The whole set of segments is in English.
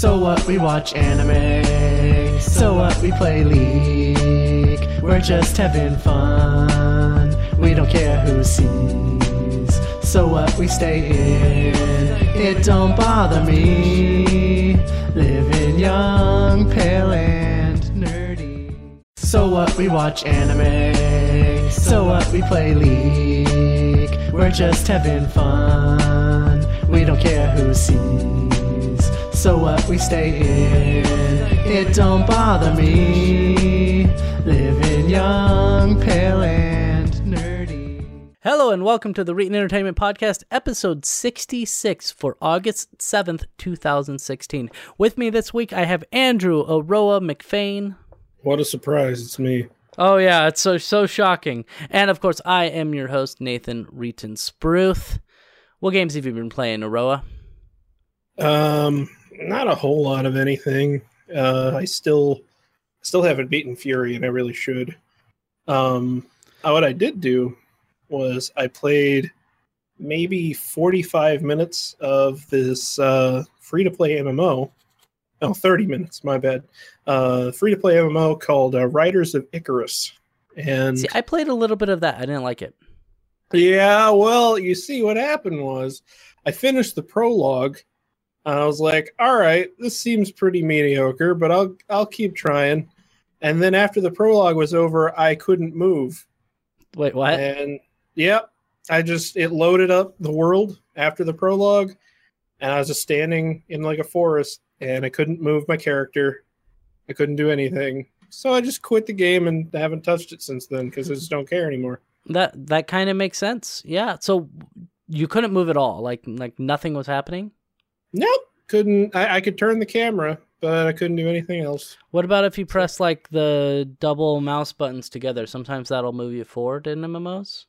So what? We watch anime. So what? We play League. We're just having fun. We don't care who sees. So what? We stay in. It don't bother me. Living young, pale, and nerdy. So what? We watch anime. So what? We play League. We're just having fun. We don't care who sees. So what? We stay in. It don't bother me. Living young, pale, and nerdy. Hello and welcome to the Reetin Entertainment Podcast, episode 66 for August 7th, 2016. With me this week, I have Andrew Aroah McFain. What a surprise! It's me. Oh, yeah, it's so, so shocking. And of course, I am your host, Nathan Reetin Spruth. What games have you been playing, Aroah? Um, not a whole lot of anything. Uh, I still, still haven't beaten Furi, and I really should. Um, uh, what I did do was I played maybe forty-five minutes of this uh, free-to-play MMO. Oh, 30 minutes, my bad. Uh, free-to-play MMO called uh, Riders of Icarus, and See, I played a little bit of that. I didn't like it. Yeah, well, you see, what happened was I finished the prologue. And I was like, "All right, this seems pretty mediocre, but I'll I'll keep trying." And then after the prologue was over, I couldn't move. Wait, what? And yep, I just it loaded up the world after the prologue, and I was just standing in like a forest, and I couldn't move my character. I couldn't do anything, so I just quit the game and haven't touched it since then because I just don't care anymore. That that kind of makes sense. Yeah. So you couldn't move at all. Like like nothing was happening. Nope, couldn't. I, I could turn the camera, but I couldn't do anything else. What about if you press like the double mouse buttons together? Sometimes that'll move you forward in MMOs.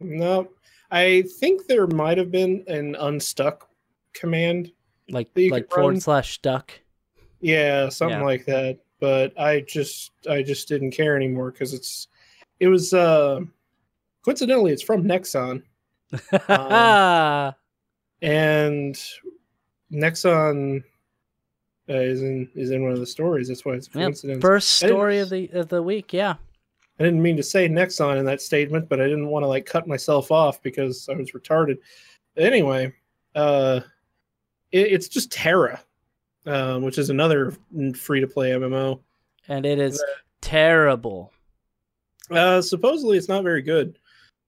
Nope. I think there might have been an unstuck command. Like like forward slash duck. Yeah, something Yeah. like that. But I just I just didn't care anymore because it's it was uh coincidentally it's from Nexon Um, and Nexon uh, is in is in one of the stories. That's why it's Yeah, coincidence. First story of the of the week. Yeah. I didn't mean to say Nexon in that statement, but I didn't want to like cut myself off because I was retarded. Anyway, uh, it, it's just TERA, um, which is another free to play MMO. And it is terrible. Uh, supposedly, it's not very good,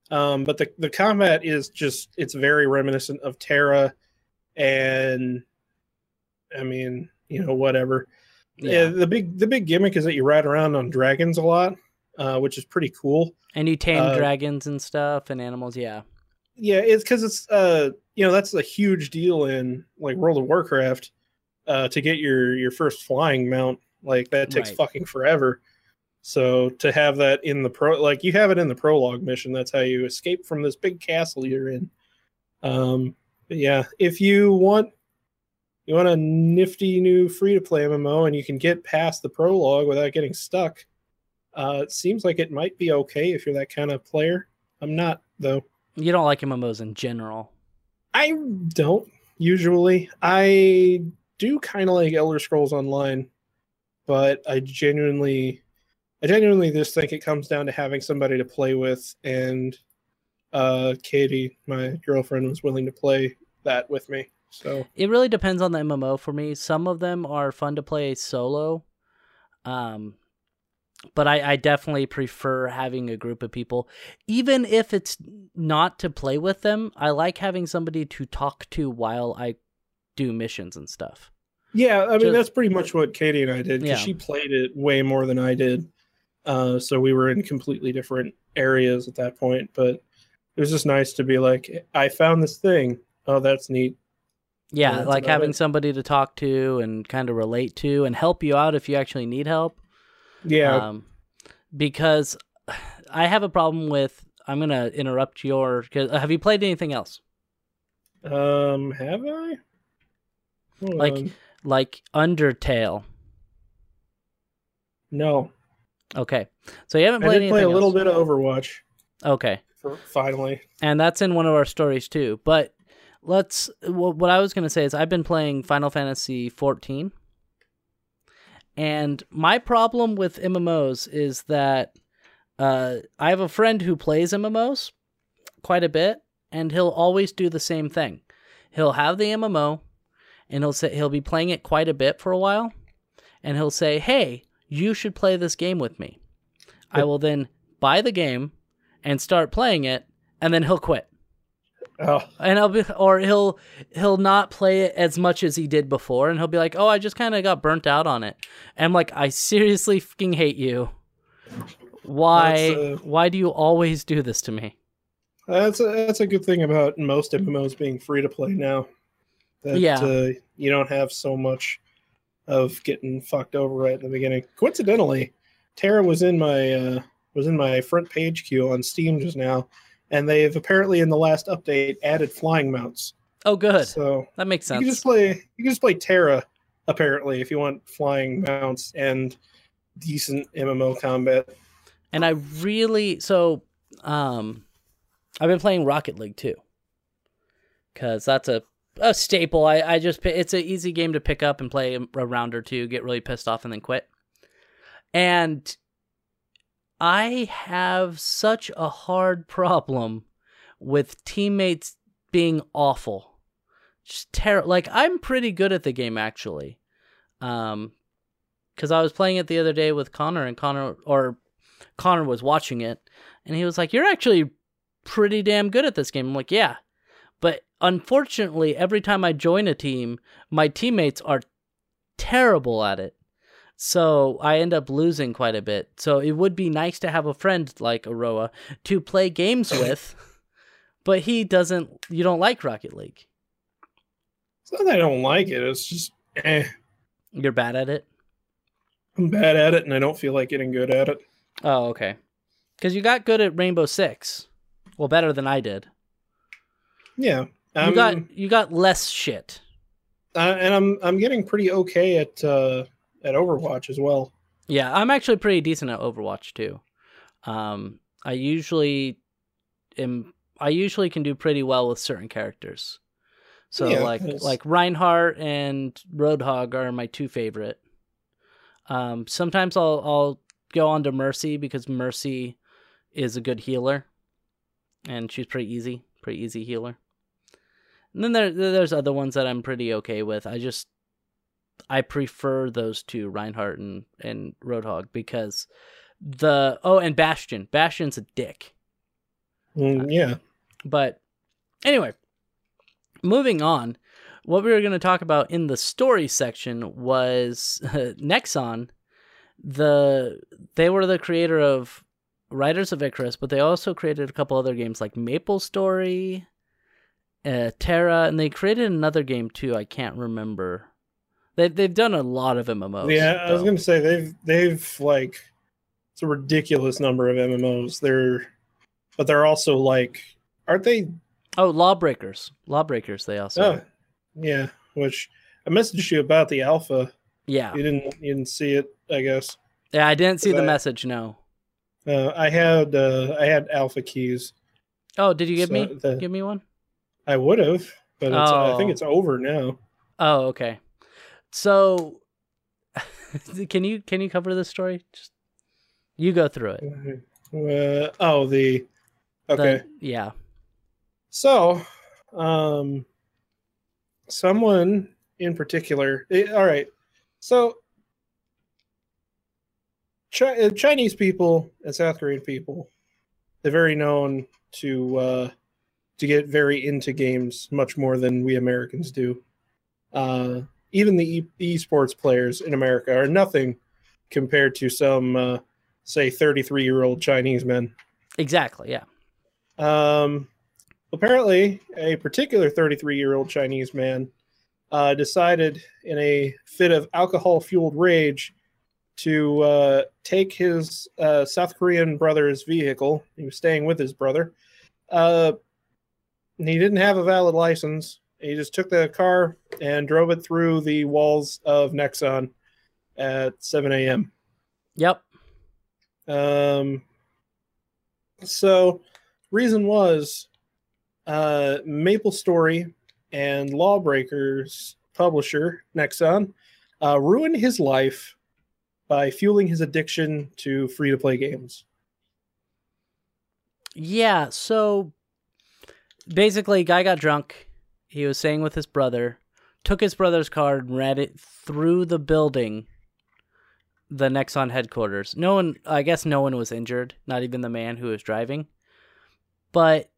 um, but the the combat is just it's very reminiscent of TERA, and I mean, you know, whatever. Yeah. Yeah. the big the big gimmick is that you ride around on dragons a lot, uh, which is pretty cool. And you tame Uh, dragons and stuff and animals. Yeah. yeah it's because it's uh you know that's a huge deal in like world of warcraft uh to get your your first flying mount like that takes Right. fucking forever so to have that in the pro like you have it in the prologue mission that's how you escape from this big castle you're in um but yeah if you want you want a nifty new free to play mmo and you can get past the prologue without getting stuck uh it seems like it might be okay if you're that kind of player i'm not though You don't like MMOs in general. I don't usually. I do kind of like Elder Scrolls Online, but I genuinely, I genuinely just think it comes down to having somebody to play with, and uh, Katie, my girlfriend, was willing to play that with me. So It really depends on the MMO for me. Some of them are fun to play solo. Um but I, I definitely prefer having a group of people. Even if it's not to play with them, I like having somebody to talk to while I do missions and stuff. yeah, I mean Just- that's pretty much what Katie and I did Yeah. she played it way more than I did. Uh, so we were in completely different areas at that point, but it was just nice to be like, I found this thing. Oh, that's neat. Yeah, that's like having it. somebody to talk to and kind of relate to and help you out if you actually need help. Yeah, Um, because I have a problem with. I'm gonna interrupt your. 'cause- have you played anything else? Um, have I? Hold Like- on. Like Undertale. no, Okay, so you haven't played. Anything. I played did play a anything little bit of Overwatch. Okay, For, finally, and that's in one of our stories too. But let's. wh- What I was gonna say is I've been playing Final Fantasy 14 And my problem with MMOs is that uh, I have a friend who plays MMOs quite a bit, and he'll always do the same thing. He'll have the MMO, and he'll say he'll be playing it quite a bit for a while, and he'll say, "Hey, you should play this game with me." I will then buy the game and start playing it, and then he'll quit. Oh, And I'll be, or he'll he'll not play it as much as he did before, and he'll be like, "Oh, I just kind of got burnt out on it." And I'm like, "I seriously fucking hate you. Why? Uh, why do you always do this to me?" that's a, that's a good thing about most MMOs being free to play now. That Yeah. uh, you don't have so much of getting fucked over right in the beginning. Coincidentally, TERA was in my uh, was in my front page queue on Steam just now, and they've apparently in the last update added flying mounts. Oh, good. So that makes sense. you can just play you can just play TERA apparently if you want flying mounts and decent MMO combat. and I really so um I've been playing Rocket League too. Cuz that's a a staple. I I just it's an easy game to pick up and play a round or two, get really pissed off and then quit. And I have such a hard problem with teammates being awful. Just terrible. Like I'm pretty good at the game actually. Um cuz I was playing it the other day with Connor and Connor or Connor was watching it and he was like, You're actually pretty damn good at this game. I'm like, Yeah. But unfortunately, every time I join a team, my teammates are terrible at it. So I end up losing quite a bit. So it would be nice to have a friend like Aroah to play games with, but he doesn't, you don't like Rocket League. It's not that I don't like it. It's just eh, You're bad at it? I'm bad at it, and I don't feel like getting good at it. Oh, okay. Because you got good at Rainbow Six. Well, better than I did. Yeah, You I'm, got you got less shit. uh, and I'm I'm getting pretty okay at uh, at Overwatch as well. Yeah, I'm actually pretty decent at Overwatch too. Um, I usually am. I usually can do pretty well with certain characters. So Yeah, like it's- like Reinhardt and Roadhog are my two favorite. Um, sometimes I'll I'll go on to Mercy because Mercy is a good healer, and she's pretty easy, pretty easy healer. And then there there's other ones that I'm pretty okay with. I just I prefer those two, Reinhardt and and Roadhog, because the oh and Bastion. Bastion's a dick. Mm, yeah, But anyway, moving on, what we were going to talk about in the story section was Nexon. The they were the creator of Riders of Icarus, but they also created a couple other games like Maple Story, uh, TERA, and they created another game too. I can't remember. They they've done a lot of MMOs. yeah. I was gonna say they've they've like it's a ridiculous number of MMOs. They're but they're also like aren't they? Oh, Lawbreakers. Lawbreakers. They also. Oh, yeah. Which I messaged you about the alpha. yeah. You didn't you didn't see it, I guess. Yeah. I didn't see the message. No. Uh, I had uh, I had alpha keys. Oh, did you give So me the- give me one? I would have, but it's, I think Oh. it's over now. Oh, okay. So, can you can you cover this story? Just you go through it. Uh, oh, the okay. The- yeah. So, um, someone in particular. eh, all right. So, Chi- uh, Chinese people and South Korean people, they're very known to uh, to get very into games much more than we Americans do. Uh, even the e- esports players in America are nothing compared to some, uh, say, thirty-three-year-old Chinese men. Exactly. Yeah. Um, apparently, a particular 33 year old Chinese man uh, decided, in a fit of alcohol fueled rage, to uh, take his uh, South Korean brother's vehicle. He was staying with his brother. Uh, and he didn't have a valid license. He just took the car and drove it through the walls of Nexon at 7 a.m. Yep. Um, so, reason was uh, Maple Story and Lawbreakers publisher Nexon uh, ruined his life by fueling his addiction to free to play games. Yeah, so basically, guy got drunk. He was staying with his brother, took his brother's card, and ran it through the building, the Nexon headquarters. No one, I guess, no one was injured, not even the man who was driving. But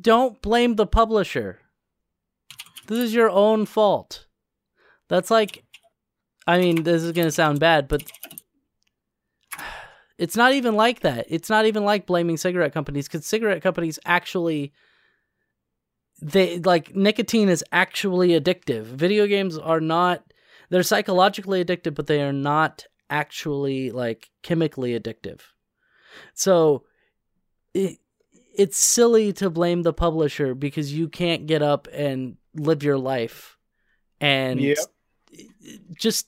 don't blame the publisher. This is your own fault. That's like, I mean, this is going to sound bad, but it's not even like that. It's not even like blaming cigarette companies because cigarette companies actually, they like nicotine is actually addictive. Video games are not, they're psychologically addictive, but they are not actually like chemically addictive. So, it, it's silly to blame the publisher because you can't get up and live your life and Yep. just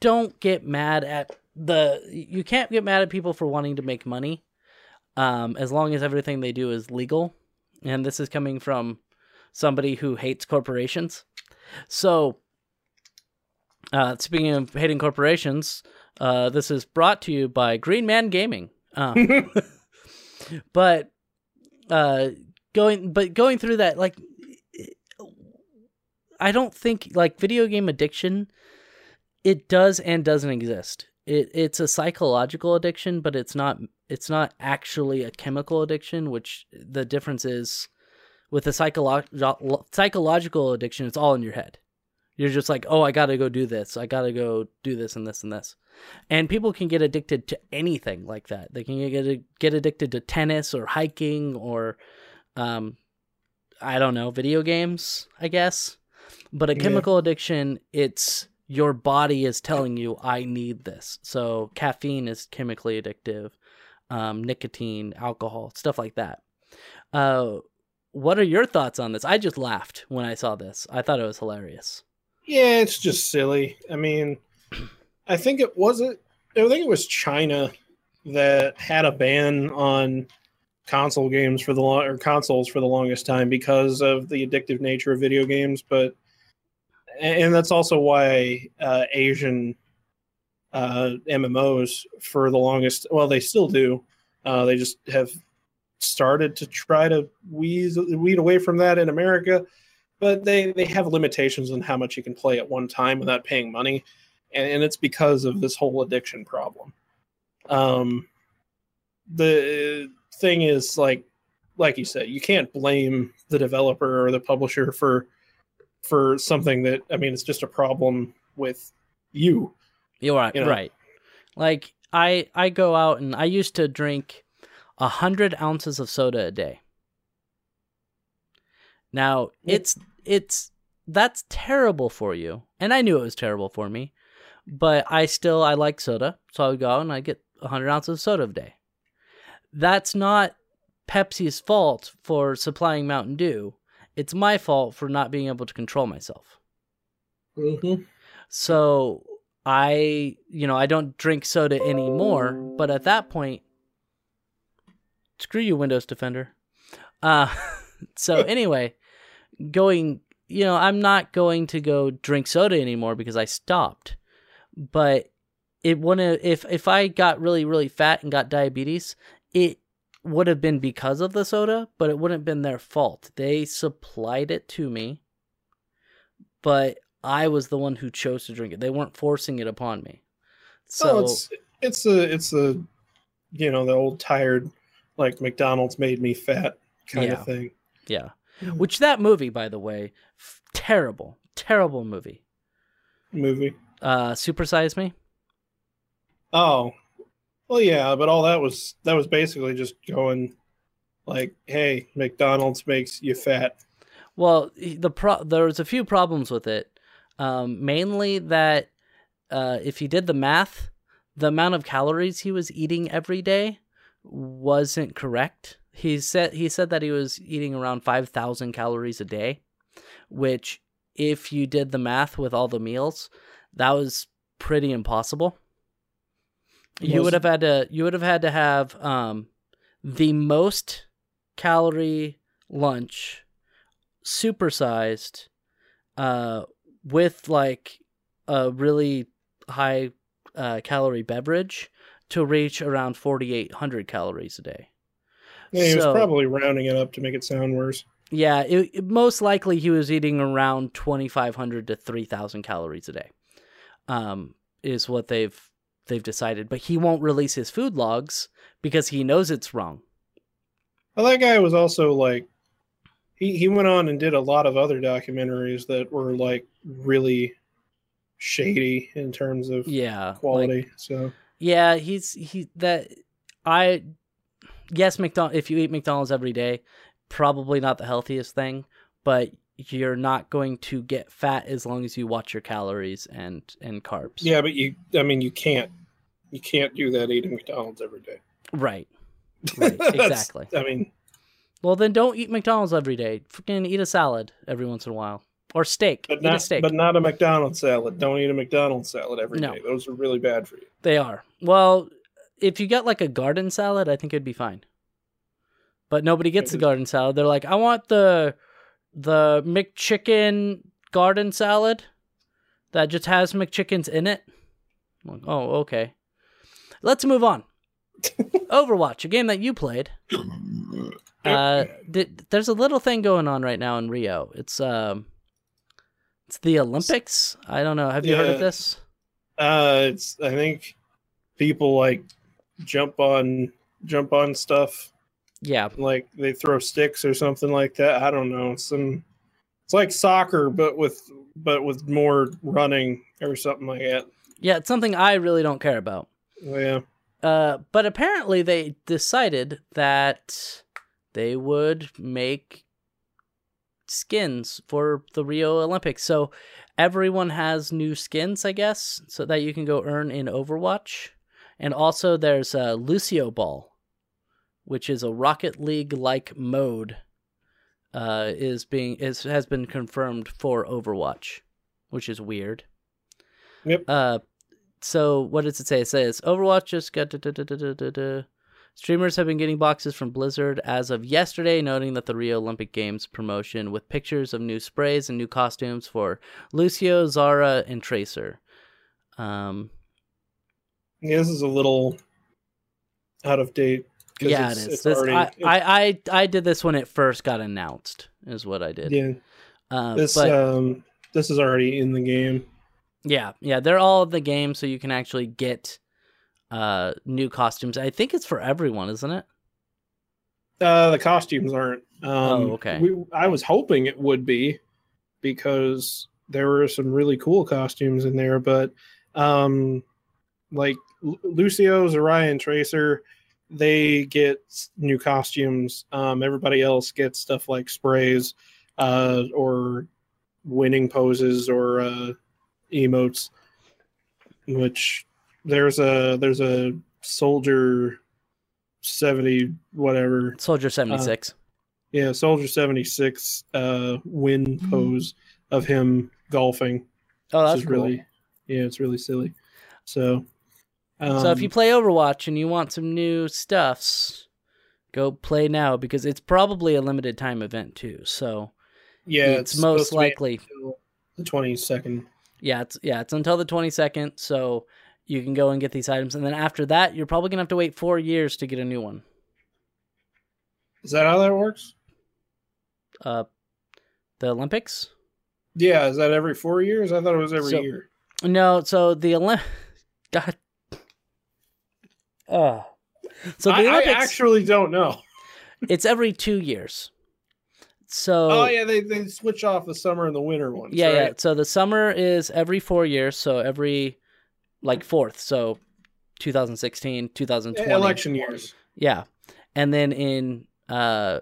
don't get mad at the you can't get mad at people for wanting to make money um as long as everything they do is legal and this is coming from somebody who hates corporations. So uh speaking of hating corporations uh this is brought to you by green man gaming. Um, but uh going but going through that like i don't think like video game addiction it does and doesn't exist. It it's a psychological addiction but it's not it's not actually a chemical addiction which the difference is with a psycholo- psychological addiction it's all in your head. You're just like oh i gotta go do this. I gotta go do this and this and this. And people can get addicted to anything like that. They can get get addicted to tennis or hiking or um i don't know video games i guess. But a Yeah. chemical addiction it's your body is telling you i need this. So caffeine is chemically addictive um, nicotine alcohol stuff like that uh, what are your thoughts on this i just laughed when i saw this i thought it was hilarious Yeah, it's just silly. I mean, I think it wasn't. I think it was China that had a ban on console games for the long or consoles for the longest time because of the addictive nature of video games. But and that's also why uh, Asian uh, MMOs for the longest. Well, they still do. Uh, they just have started to try to weed weed away from that in America but they they have limitations on how much you can play at one time without paying money and, and it's because of this whole addiction problem um the thing is like like you said you can't blame the developer or the publisher for for something that i mean it's just a problem with you You're right. You know. Right. Like I I go out and I used to drink a hundred ounces of soda a day. Now it's it's that's terrible for you, and I knew it was terrible for me, but I still I like soda, so I would go out and I get a hundred ounces of soda a day. That's not Pepsi's fault for supplying Mountain Dew. It's my fault for not being able to control myself. mm-hmm. So I, you know, I don't drink soda anymore. But at that point, screw you, Windows Defender. Uh, so anyway, going, you know, I'm not going to go drink soda anymore because I stopped. But it wouldn't if if I got really really fat and got diabetes, it would have been because of the soda, but it wouldn't have been their fault. They supplied it to me, but I was the one who chose to drink it. They weren't forcing it upon me. So oh, it's it's a it's a you know the old tired like mcdonald's made me fat kind Yeah. of thing yeah. Which that movie, by the way, f- terrible, terrible movie. movie Uh, Supersize Me. Oh, well, yeah, but all that was that was basically just going like, "Hey, McDonald's makes you fat." Well, the pro- there was a few problems with it. Um, mainly that uh, if he did the math, the amount of calories he was eating every day wasn't correct. He said he said that he was eating around five thousand calories a day, which, if you did the math with all the meals, that was pretty impossible. You would have had to you would have had to have um, the most calorie lunch supersized uh with like a really high uh, calorie beverage to reach around 4,800 calories a day. Yeah, he was probably rounding it up to make it sound worse. Yeah, it, it- most likely he was eating around 2,500 to 3,000 calories a day. Um, is what they've they've decided, but he won't release his food logs because he knows it's wrong. Well, that guy was also like, he he went on and did a lot of other documentaries that were like really shady in terms of Yeah, like- quality. so Yeah, he's he that I yes, McDonald if you eat McDonald's every day, probably not the healthiest thing, but you're not going to get fat as long as you watch your calories and and carbs. yeah, but you, I mean, you can't you can't do that eating McDonald's every day. Right. Right, exactly. I mean, Well, then don't eat McDonald's every day. Freaking eat a salad every once in a while. Or steak. but eat a not steak. but not a McDonald's salad. Don't eat a McDonald's salad every day. No. Those are really bad for you. They are. Well, if you get like a garden salad, I think it'd be fine. But nobody gets the garden salad. They're like, I want the the McChicken garden salad that just has McChickens in it. I'm like, oh, okay. Let's move on. Overwatch, a game that you played. Uh, th- there's a little thing going on right now in Rio. It's um, it's the Olympics. I don't know. Have you heard of this? Uh, it's I think people like jump on jump on stuff Yeah, like they throw sticks or something like that. I don't know. Some it's like soccer, but with but with more running or something like that. yeah. It's something I really don't care about. Yeah, Uh, but apparently they decided that they would make skins for the Rio Olympics. So everyone has new skins, I guess, so that you can go earn in Overwatch. And also there's a Lucio Ball, which is a Rocket League like mode. Uh, is being is has been confirmed for Overwatch, which is weird. Yep. Uh, so what does it say? It says Overwatch just got. Da, da, da, da, da, da, da. Streamers have been getting boxes from Blizzard as of yesterday, noting that the Rio Olympic Games promotion with pictures of new sprays and new costumes for Lucio, Zarya, and Tracer. Um, yeah. This is a little out of date. yeah, it it's- it's This, already- I, it's- I, I, I did this when it first got announced. Is what I did. yeah. Uh, This but um this is already in the game. yeah, yeah, they're all in the game, so you can actually get uh new costumes. I think it's for everyone, isn't it? Uh, the costumes aren't. Um, Oh, okay. We, I was hoping it would be because there were some really cool costumes in there, but um, like Lu- Lucio, Zarya, Tracer, they get new costumes. Um, everybody else gets stuff like sprays, uh, or winning poses or uh, emotes. Which there's a there's a soldier seventy whatever Soldier seventy six. yeah, Soldier 76 uh win pose of him golfing. oh, which that's cool. really yeah, it's really silly. So um, so if you play Overwatch and you want some new stuffs, go play now because it's probably a limited time event too. So yeah, it's, supposed most likely the 22nd. yeah, it's yeah, it's until the twenty second. So you can go and get these items, and then after that, you're probably gonna have to wait four years to get a new one. Is that how that works? Uh, the Olympics. Yeah, is that every 4 years? I thought it was every So- year. No, so the Olymp. God. Uh. So the I, I actually don't know. it's every two years. So Oh, yeah, they they switch off the summer and the winter ones. yeah, yeah. So the summer is every four years. So every like fourth. So 2016, 2020. Election years. Yeah, and then in uh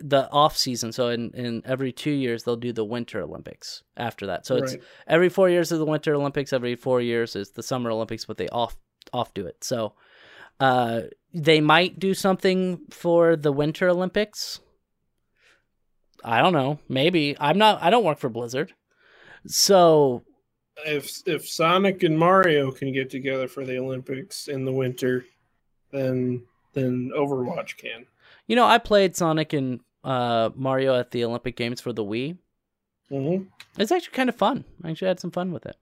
the off season, so in in every two years they'll do the Winter Olympics after that. So it's right. every four years is the Winter Olympics. Every four years is the Summer Olympics, but they off off do it. So uh they might do something for the Winter Olympics. I don't know. Maybe I'm not. I don't work for Blizzard, so if if Sonic and Mario can get together for the Olympics in the winter, then then Overwatch can. you know I played Sonic and uh, Mario at the Olympic Games for the Wii. hmm It's actually kind of fun. I actually had some fun with it.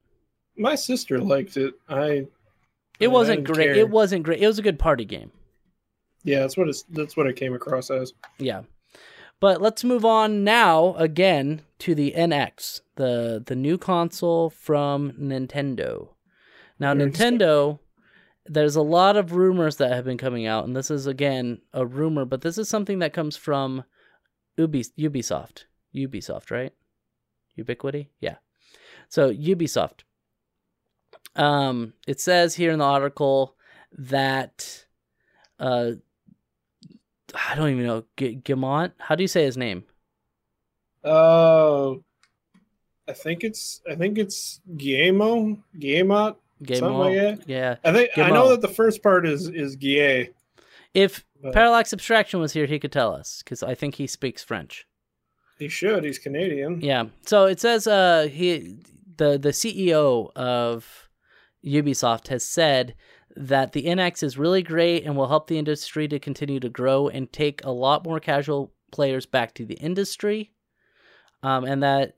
My sister liked it. I It I wasn't great. care. It wasn't great. It was a good party game. yeah, that's what it's that's what it came across as. Yeah. But let's move on now again to the NX, the the new console from Nintendo. Now Nintendo there's a lot of rumors that have been coming out and this is again a rumor, but this is something that comes from Ubi- Ubisoft. Ubisoft, right? Ubiquity? Yeah. So Ubisoft. Um it says here in the article that uh I don't even know. G- Gamont? How do you say his name? Uh, I think it's I think it's Guillermo Guillemot. Something like Gamont? Yeah. I think I know that the first part is is Guille. If But Parallax Abstraction was here, he could tell us because I think he speaks French. he should. He's Canadian. Yeah. So it says uh he the the CEO of Ubisoft has said that the NX is really great and will help the industry to continue to grow and take a lot more casual players back to the industry. Um, and that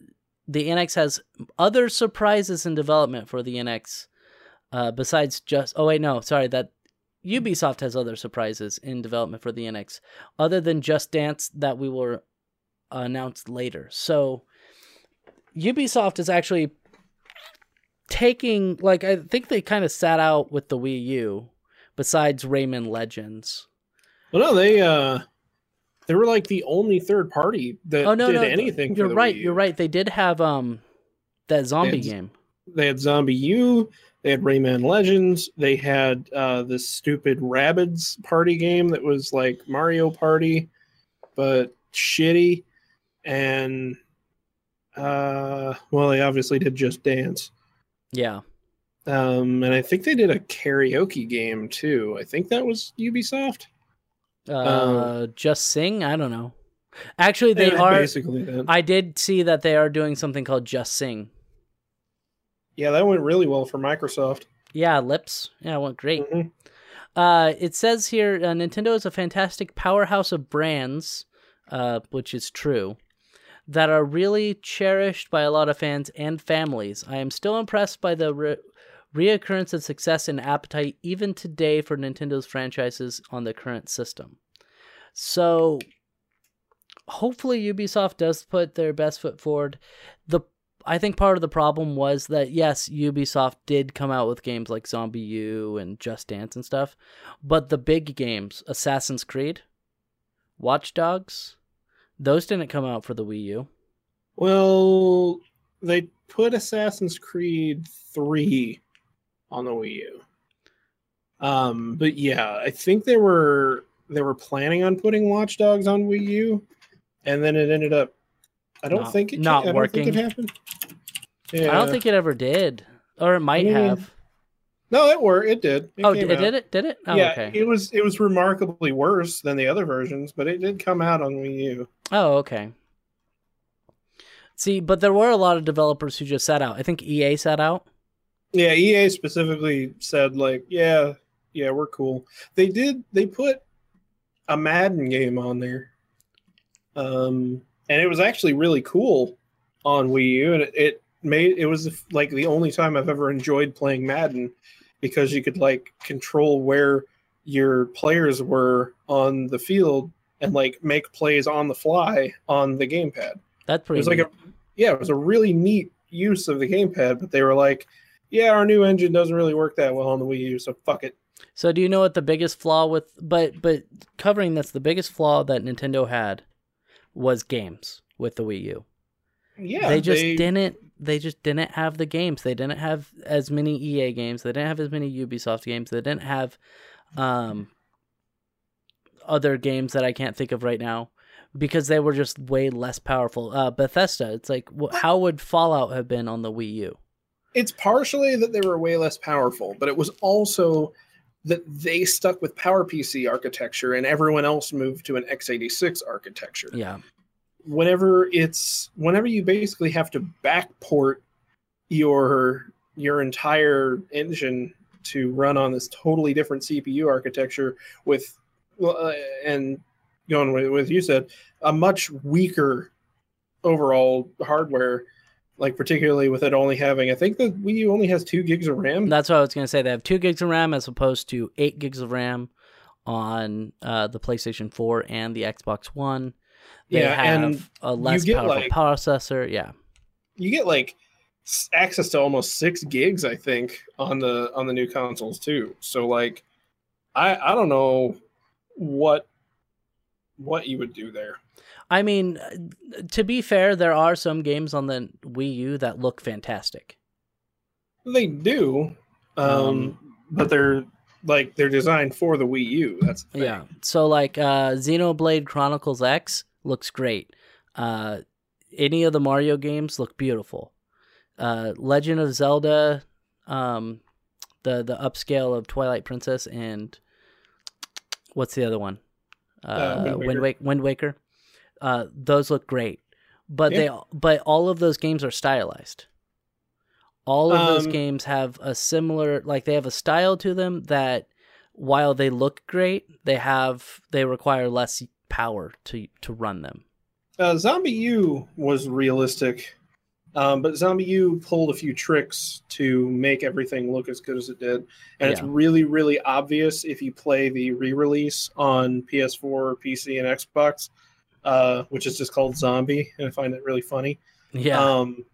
the NX has other surprises in development for the NX uh, besides just oh wait no sorry that Ubisoft has other surprises in development for the NX other than Just Dance that we will announce later. So Ubisoft is actually taking like I think they kind of sat out with the Wii U besides Rayman Legends. Well, no, they uh, they were like the only third party that Oh no, did no, anything. for You're the right. You're right. They did have um that zombie It's- game. They had ZombiU. They had Rayman Legends. They had uh, this stupid Rabbids party game that was like Mario Party, but shitty. And uh, well, they obviously did Just Dance. Yeah. Um, and I think they did a karaoke game too. I think that was Ubisoft. Uh, just sing. I don't know. Actually, they Yeah, are. basically that. I did see that they are doing something called Just Sing. yeah, that went really well for Microsoft. Yeah, lips. Yeah, it went great. Mhm. Uh, it says here uh, Nintendo is a fantastic powerhouse of brands, uh, which is true, that are really cherished by a lot of fans and families. I am still impressed by the re- reoccurrence of success and appetite even today for Nintendo's franchises on the current system. So, hopefully, Ubisoft does put their best foot forward. The I think part of the problem was that yes, Ubisoft did come out with games like ZombiU and Just Dance and stuff, but the big games, Assassin's Creed, Watch Dogs, those didn't come out for the Wii U. Well, they put Assassin's Creed 3 on the Wii U. Um, but yeah, I think they were they were planning on putting Watch Dogs on Wii U, and then it ended up. I don't Not- think it not I don't think working. it happened. Yeah. I don't think it ever did, or it might mean, have. No, it worked. It did. It oh, did, out. did it? Did it? Oh, yeah, okay. it was it was remarkably worse than the other versions, but it did come out on Wii U. Oh, okay. See, but there were a lot of developers who just sat out. I think EA sat out. Yeah, EA specifically said like, yeah, yeah, we're cool. They did. They put a Madden game on there, um, and it was actually really cool on Wii U, and it, it made it was like the only time I've ever enjoyed playing Madden because you could like control where your players were on the field and like make plays on the fly on the gamepad. That's It pretty. was like a yeah, it was a really neat use of the gamepad, but they were like, yeah, our new engine doesn't really work that well on the Wii U, so fuck it. So do you know what the biggest flaw with but but covering that's the biggest flaw that Nintendo had was games with the Wii U. Yeah, they just didn't they just didn't have the games. They didn't have as many EA games. They didn't have as many Ubisoft games. They didn't have um other games that I can't think of right now because they were just way less powerful. Uh Bethesda, it's like wh- how would Fallout have been on the Wii U? It's partially that they were way less powerful, but it was also that they stuck with PowerPC architecture and everyone else moved to an x86 architecture. Yeah. Whenever it's whenever you basically have to backport your your entire engine to run on this totally different CPU architecture with uh, and going with, with you said a much weaker overall hardware like particularly with it only having. I think the Wii U only has two gigs of RAM. That's what I was gonna say. They have two gigs of RAM as opposed to eight gigs of RAM on uh, the PlayStation 4 and the Xbox One. They Yeah, have and a less powerful like- processor. Yeah. you get like access to almost six gigs i think on the on the new consoles too so like i i don't know what what you would do there I mean, uh, to be fair, there are some games on the Wii U that look fantastic. they do um, Um, but they're like they're designed for the wii u that's the thing. Yeah. So like uh Xenoblade Chronicles X looks great. Uh any of the Mario games look beautiful. Uh Legend of Zelda um the the upscale of Twilight Princess and what's the other one? Uh, Wind Wind, Waker. Wind Waker. Uh those look great. But Yeah. they but all of those games are stylized. All of those Um, games have a similar like they have a style to them that while they look great, they have they require less power to to run them. uh, ZombiU was realistic um, but ZombiU pulled a few tricks to make everything look as good as it did. And it's really really obvious if you play the re-release on ps4 pc and xbox uh, which is just called zombie and i find it really funny. Yeah. um,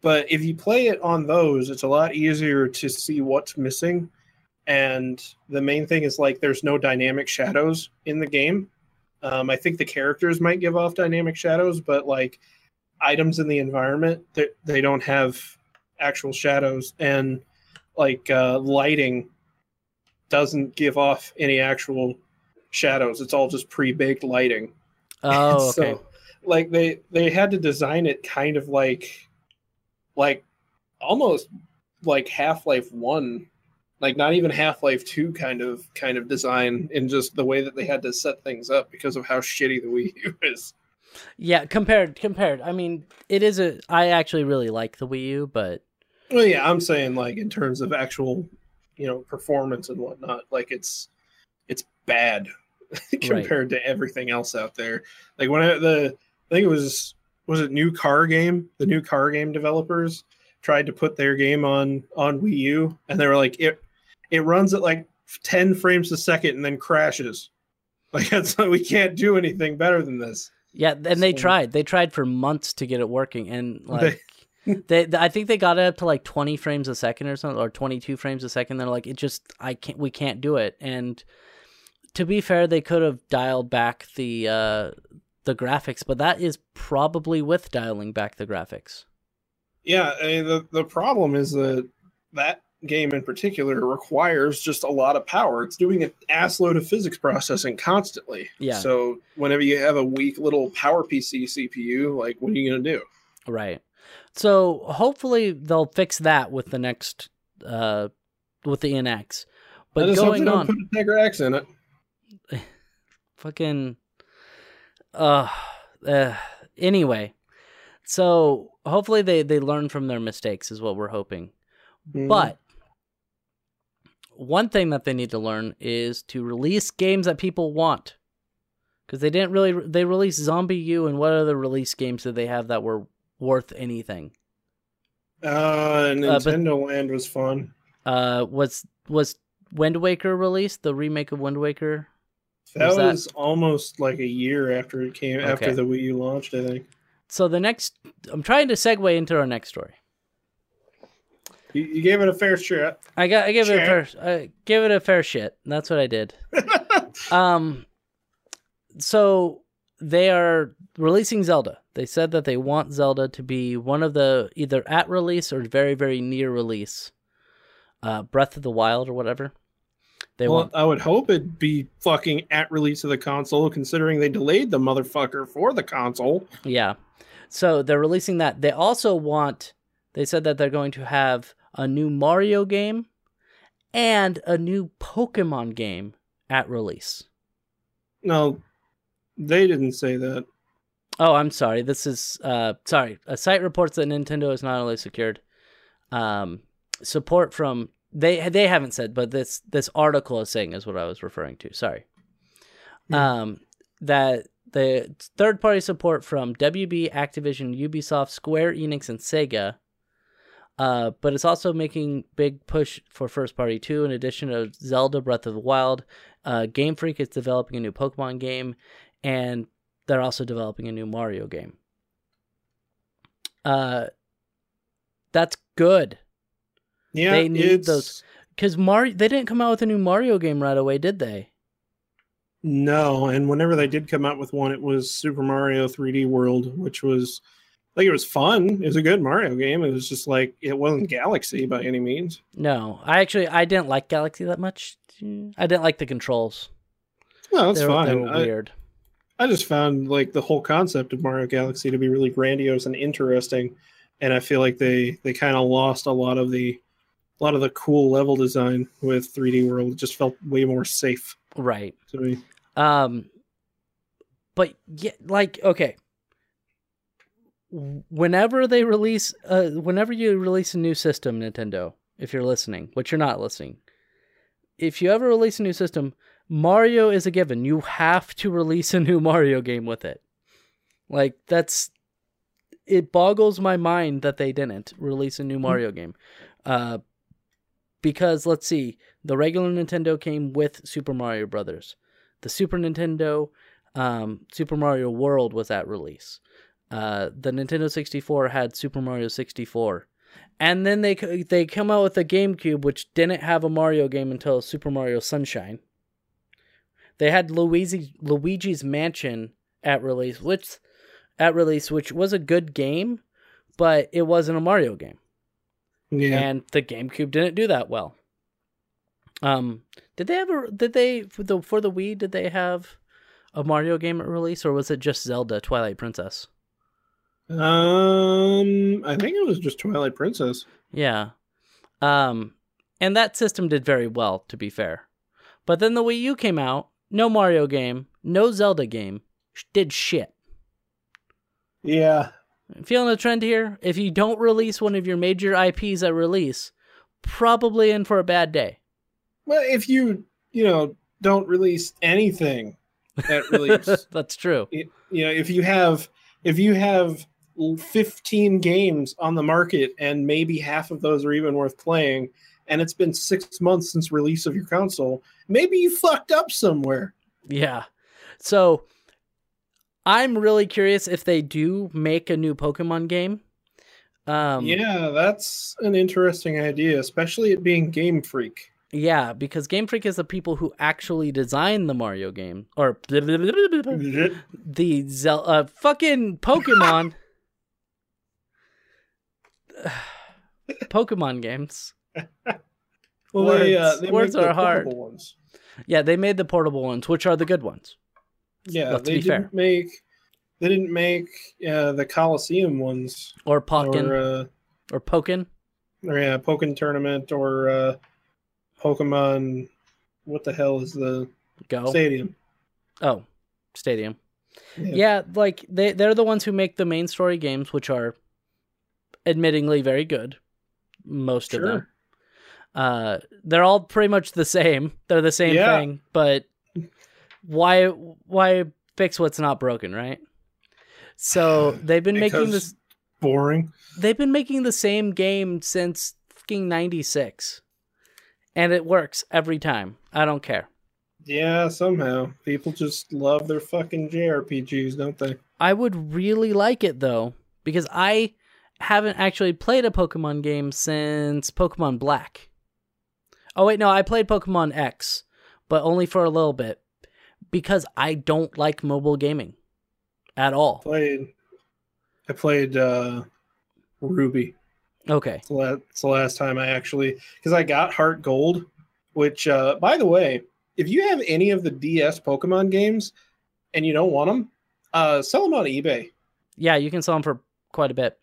but if you play it on those it's a lot easier to see what's missing. And the main thing is like there's no dynamic shadows in the game um, i think the characters might give off dynamic shadows but like items in the environment they, they don't have actual shadows. And like uh, lighting doesn't give off any actual shadows. It's all just pre-baked lighting. Oh, okay. so like they they had to design it kind of like like almost like half-life 1 like not even half-life 2 kind of kind of design in just the way that they had to set things up because of how shitty the Wii U is. yeah, compared compared. I mean, it is a I actually really like the Wii U, but Well, yeah, I'm saying like in terms of actual, you know, performance and whatnot, like it's it's bad compared to everything else out there. Like when I, the I think it was was it new car game, the new car game developers tried to put their game on on Wii U, and they were like it it runs at like 10 frames a second and then crashes. Like that's like we can't do anything better than this. yeah, and they tried. They tried for months to get it working and They- like they, I think they got it up to like 20 frames a second or something or 22 frames a second they're like it just I can't we can't do it and to be fair they could have dialed back the uh the graphics but that is probably with dialing back the graphics Yeah, I mean, the the problem is that that game in particular requires just a lot of power. It's doing an ass load of physics processing constantly. Yeah. So whenever you have a weak little power PC CPU, like what are you gonna do? Right. So hopefully they'll fix that with the next uh with the NX. I But they going on put a Tegra X in it. fucking uh, uh anyway. So hopefully they they learn from their mistakes is what we're hoping. Mm. But one thing that they need to learn is to release games that people want. Cuz they didn't really they released ZombiU and what other release games did they have that were worth anything? uh, but- Nintendo Land was fun. Uh, was was Wind Waker released? The remake of Wind Waker. That Was was, that- almost like a year after it came Okay. after the Wii U launched. I think So the next, I'm trying to segue into our next story. You, you gave it a fair shot. I got, I give it a fair, I give it a fair shit. That's what I did. um, so they are releasing Zelda. They said that they want Zelda to be one of the either at release or very, very near release. Uh, Breath of the Wild or whatever. They well, want I would hope it'd be fucking at release of the console, considering they delayed the motherfucker for the console. Yeah. So they're releasing that. They also want, they said that they're going to have a new Mario game and a new Pokemon game at release. No, they didn't say that. Oh, I'm sorry. This is, uh, sorry. A site reports that Nintendo has not only secured um, support from, they they haven't said, but this this article is saying is what I was referring to. Sorry. Um, that the third party support from WB, Activision, Ubisoft, Square Enix, and Sega. Uh, but it's also making big push for first party too. In addition to Zelda Breath of the Wild, uh, Game Freak is developing a new Pokemon game, and they're also developing a new Mario game. Uh, that's good Yeah, They need it's- those- because Mario they didn't come out with a new Mario game right away, did they? No, and whenever they did come out with one, it was Super Mario 3D World, which was like it was fun. It was a good Mario game. It was just like it wasn't Galaxy by any means. No, I actually I didn't like Galaxy that much. I didn't like the controls. Well, that's they, were, they fine. were I, weird. I just found like the whole concept of Mario Galaxy to be really grandiose and interesting, and I feel like they they kind of lost a lot of the a lot of the cool level design with 3D World. It just felt way more safe Right. to me. Um, but yeah, like okay. Whenever they release, uh, whenever you release a new system, Nintendo, if you're listening, which you're not listening, if you ever release a new system, Mario is a given. You have to release a new Mario game with it. Like that's, it boggles my mind that they didn't release a new Mario game, uh, because let's see, the regular Nintendo came with Super Mario Brothers the Super Nintendo, um, Super Mario World was at release. Uh, the Nintendo 64 had Super Mario 64, and then they they come out with a GameCube which didn't have a Mario game until Super Mario Sunshine. They had Luigi Luigi's Mansion at release, which at release which was a good game, but it wasn't a Mario game Yeah, and the GameCube didn't do that well. Um, did they ever? Did they for the for the Wii? Did they have a Mario game at release, or was it just Zelda Twilight Princess? Um, I think it was just Twilight Princess. Yeah, um, and that system did very well, to be fair. But then the Wii U came out, no Mario game, no Zelda game, did shit. Yeah, Feeling a trend here? If you don't release one of your major IPs at release, probably in for a bad day. well, if you you know don't release anything at release, That's true. it, you know if you have if you have 15 games on the market and maybe half of those are even worth playing and it's been six months since release of your console maybe you fucked up somewhere Yeah. So I'm really curious if they do make a new Pokemon game. Um yeah that's an interesting idea especially it being game freak yeah, because Game Freak is the people who actually designed the Mario game or the Zel- uh, fucking Pokemon Pokemon games. well they, uh, Words- they words make the are hard. ones Yeah, they made the portable ones, which are the good ones. yeah Let's they be didn't fair. make they didn't make uh, the coliseum ones Or Pokken or or, uh, Pokken. or yeah Pokemon tournament or uh, Pokemon what the hell is the Go. stadium Oh, Stadium. Yeah. Yeah. like they they're the ones who make the main story games, which are admittingly very good. Most of them. Uh, they're all pretty much the same. They're the same Yeah. thing, but why why fix what's not broken, right? So they've been making this. boring They've been making the same game since fucking '96, and it works every time. I don't care. Yeah, somehow people just love their fucking JRPGs, don't they? I would really like it though, because I haven't actually played a Pokemon game since Pokemon Black. Oh wait, no, I played Pokemon X, but only for a little bit because I don't like mobile gaming at all. Played, I played uh, Ruby. Okay. It's the, the last time I actually because I got Heart Gold, which uh, by the way, if you have any of the DS Pokemon games and you don't want them, uh, sell them on eBay. Yeah, you can sell them for quite a bit.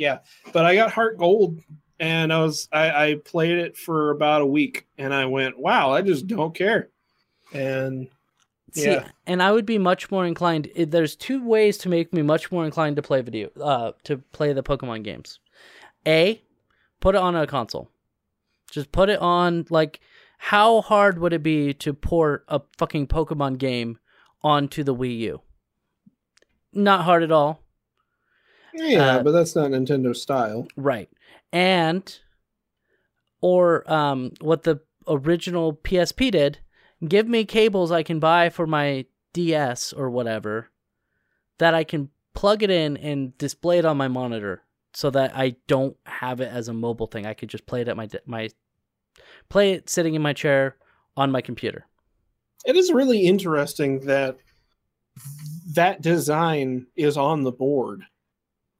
Yeah, but I got Heart Gold and I was I, I played it for about a week and I went, wow, I just don't care. And See, Yeah. and I would be much more inclined. There's two ways to make me much more inclined to play video, uh, to play the Pokemon games. A, put it on a console. Just put it on. Like, how hard would it be to port a fucking Pokemon game onto the Wii U? not hard at all. Yeah, Uh, but that's not Nintendo style. Right. And or um what the original PSP did, give me cables I can buy for my DS or whatever that I can plug it in and display it on my monitor so that I don't have it as a mobile thing. I could just play it at my my play it sitting in my chair on my computer. It is really interesting that that design is on the board.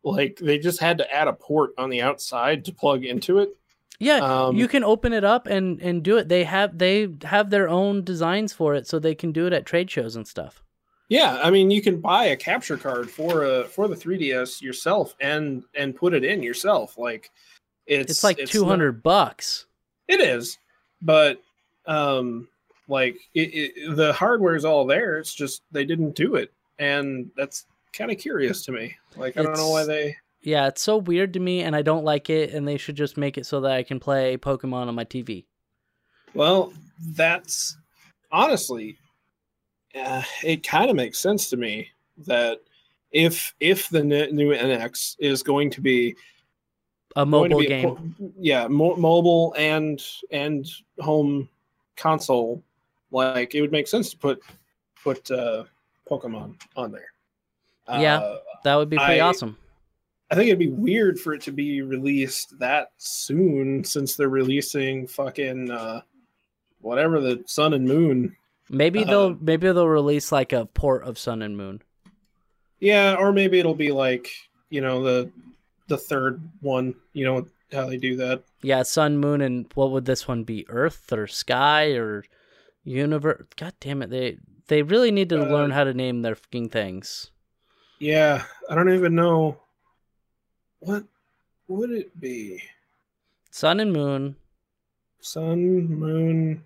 Like they just had to add a port on the outside to plug into it. Yeah, Um, you can open it up and and do it. They have they have their own designs for it so they can do it at trade shows and stuff. Yeah, I mean you can buy a capture card for a for the 3DS yourself and and put it in yourself. Like it's It's, like not- 200 bucks. It is, but um, like it, it, the hardware is all there. It's just they didn't do it, and that's kind of curious to me. Like I don't know why they. Yeah, it's so weird to me, and I don't like it. And they should just make it so that I can play Pokemon on my TV. Well, that's honestly, uh, it kind of makes sense to me that if if the new NX is going to be A mobile be a game. po- yeah, mo- mobile and and home console, like it would make sense to put put uh, Pokemon on there. Yeah. Uh, that would be pretty I- awesome. I think it'd be weird for it to be released that soon, since they're releasing fucking uh, whatever the Sun and Moon. Maybe uh, they'll maybe they'll release like a port of Sun and Moon. Yeah, or maybe it'll be like you know the the third one. You know how they do that. Yeah, Sun, Moon, and what would this one be? Earth or Sky or Universe? God damn it! They they really need to Uh, learn how to name their fucking things. Yeah, I don't even know what would it be. Sun and Moon, Sun, Moon.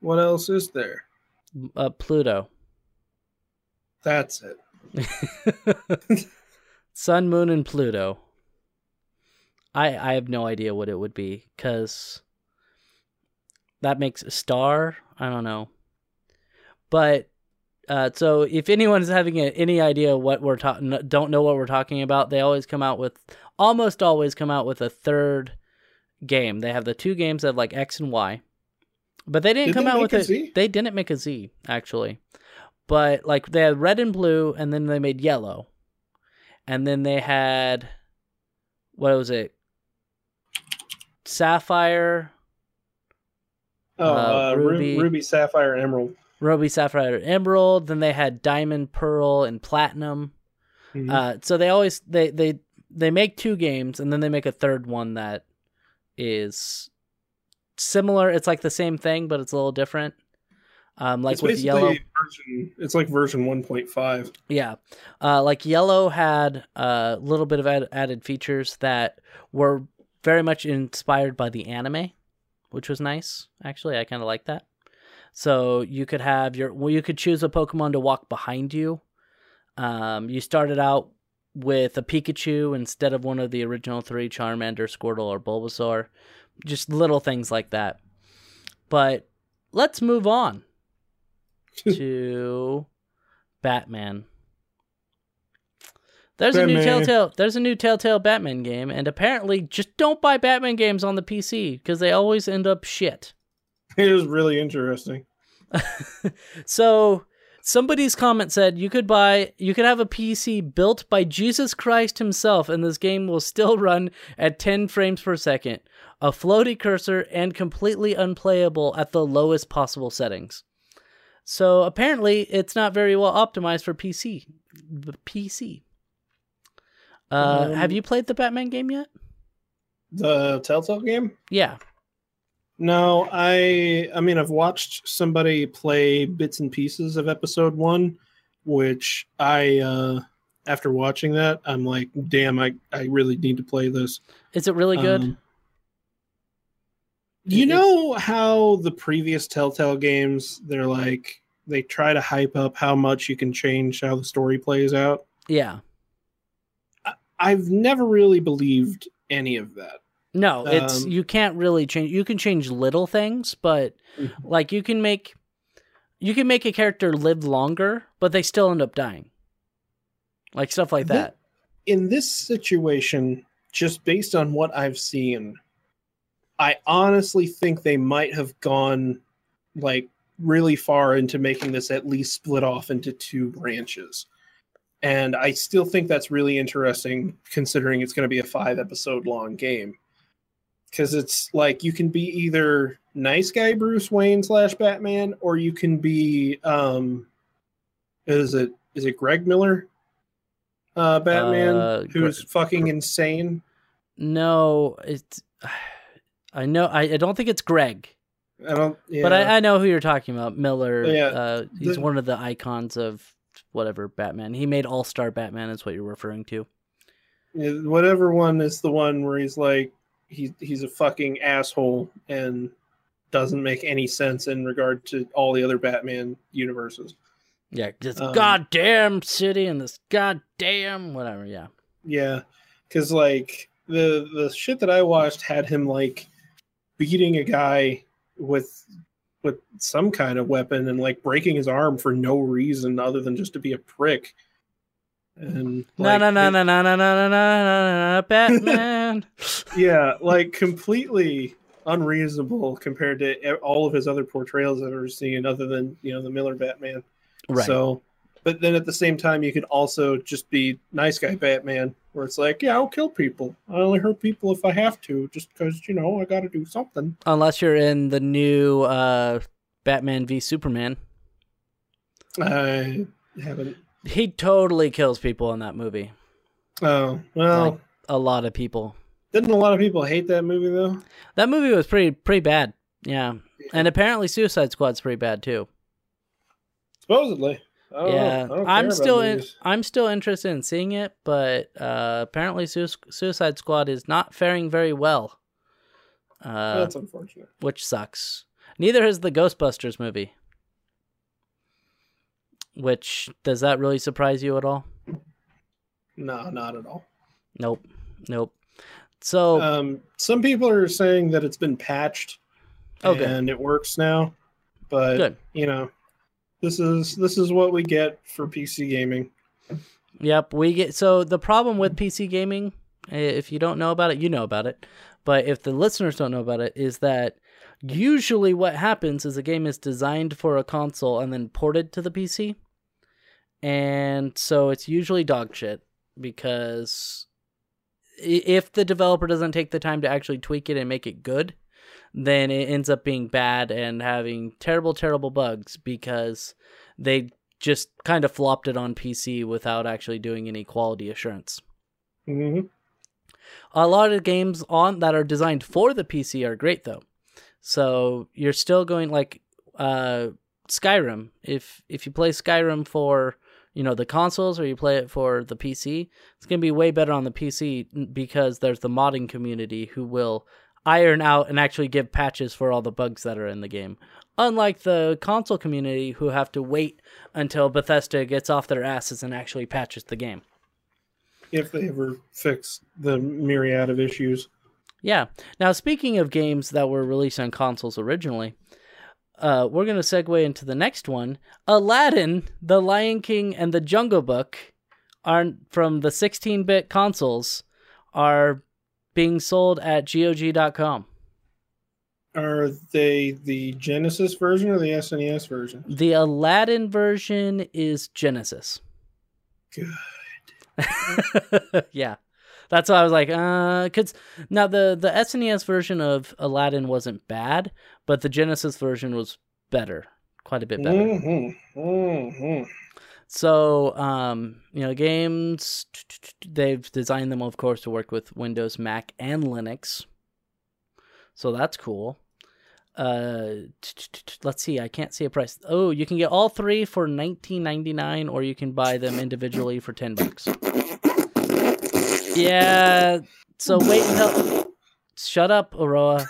What else is there? uh, Pluto. That's it. Sun, Moon, and Pluto. I I have no idea what it would be because that makes a star. I don't know, but uh, so if anyone's having a, any idea what we're talking, don't know what we're talking about, they always come out with almost always come out with a third game. They have the two games of like X and Y, but they didn't Did come they out with a it. They didn't make a Z actually, but like they had red and blue, and then they made yellow, and then they had what was it? Sapphire, Oh, Uh, uh, Ruby. Ruby, Sapphire, and Emerald. Ruby, Sapphire, Emerald. Then they had Diamond, Pearl, and Platinum. Mhm. Uh, so they always they they they make two games, and then they make a third one that is similar. It's like the same thing, but it's a little different. Um, like it's with yellow, version. It's like version 1.5. yeah, uh, like yellow had a little bit of ad- added features that were very much inspired by the anime, which was nice. Actually, I kind of like that. So you could have your well, you could choose a Pokemon to walk behind you. Um, you started out with a Pikachu instead of one of the original three Charmander, Squirtle, or Bulbasaur. Just little things like that. But let's move on to Batman. There's a new Telltale. There's a new Telltale Batman game, and apparently, just don't buy Batman games on the PC because they always end up shit. It is really interesting. so somebody's comment said you could buy you could have a PC built by Jesus Christ himself and this game will still run at 10 frames per second, a floaty cursor and completely unplayable at the lowest possible settings. So apparently it's not very well optimized for PC. B- PC. Uh, Um, have you played the Batman game yet? The Telltale game? Yeah. No, I. I mean, I've watched somebody play bits and pieces of episode one, which I. uh After watching that, I'm like, damn, I I really need to play this. Is it really good? Um, you know how the previous Telltale games, they're like they try to hype up how much you can change how the story plays out. yeah. I've never really believed any of that. No, it's Um, you can't really change. You can change little things, but Mhm. like you can make you can make a character live longer, but they still end up dying. like stuff like that. in this situation, just based on what I've seen, I honestly think they might have gone like really far into making this at least split off into two branches. And I still think that's really interesting considering it's going to be a five episode long game. Because it's like you can be either nice guy Bruce Wayne slash Batman, or you can be um is it is it Greg Miller uh Batman Uh, who's Gre- fucking insane? No, it's. I know. I, I don't think it's Greg, I don't yeah. but I, I know who you're talking about. Miller. Yeah, Uh, he's the- one of the icons of whatever Batman. He made All Star Batman. Is what you're referring to. Whatever one is the one where he's like he he's a fucking asshole and doesn't make any sense in regard to all the other Batman universes. Yeah, this Um, goddamn city and this goddamn whatever. Yeah. Yeah, because like the the shit that I watched had him like beating a guy with with some kind of weapon and like breaking his arm for no reason other than just to be a prick. And No, like, no, no, it- no, no, no, no, no, no, no, Batman. yeah, like completely unreasonable compared to all of his other portrayals I've ever seen, other than you know the Miller Batman. right. So, but then at the same time, you could also just be nice guy Batman, where it's like, yeah, I'll kill people. I only hurt people if I have to, just because you know I got to do something. Unless you're in the new uh, Batman v Superman, I haven't. He totally kills people in that movie. Oh well, Like- A lot of people. didn't a lot of people hate that movie though? That movie was pretty pretty bad. Yeah, and apparently Suicide Squad's pretty bad too. Supposedly. I don't know. I yeah, I'm still in. I'm still interested in seeing it, but uh, apparently Sui- Suicide Squad is not faring very well. Uh, That's unfortunate. which sucks. Neither is the Ghostbusters movie. Which does that really surprise you at all? No, not at all. Nope. Nope. So Um, some people are saying that it's been patched Oh, and it works now, but good. you know, this is this is what we get for PC gaming. Yep, we get so the problem with PC gaming, if you don't know about it, you know about it. But if the listeners don't know about it, is that usually what happens is a game is designed for a console and then ported to the PC. And so it's usually dog shit because if the developer doesn't take the time to actually tweak it and make it good, then it ends up being bad and having terrible, terrible bugs because they just kind of flopped it on PC without actually doing any quality assurance. hmm A lot of games on that are designed for the PC are great though. So you're still going like uh Skyrim. If if you play Skyrim for you know the consoles or you play it for the PC, it's gonna be way better on the PC because there's the modding community who will iron out and actually give patches for all the bugs that are in the game. Unlike the console community who have to wait until Bethesda gets off their asses and actually patches the game. If they ever fix the myriad of issues. Yeah. Now, speaking of games that were released on consoles originally, uh, we're going to segue into the next one. Aladdin, The Lion King, and The Jungle Book are from the 16-bit consoles are being sold at GOG.com. Are they the Genesis version or the SNES version? The Aladdin version is Genesis. Good. yeah. That's why I was like, uh, cause now the the SNES version of Aladdin wasn't bad, but the Genesis version was better, quite a bit better. Mm-hmm. Mm-hmm. So, um, you know, games they've designed them, of course, to work with Windows, Mac, and Linux. So that's cool. Uh, let's see. I can't see a price. Oh, you can get all three for nineteen ninety nine, or you can buy them individually for ten bucks. Yeah. So wait until. Shut up, Aroah.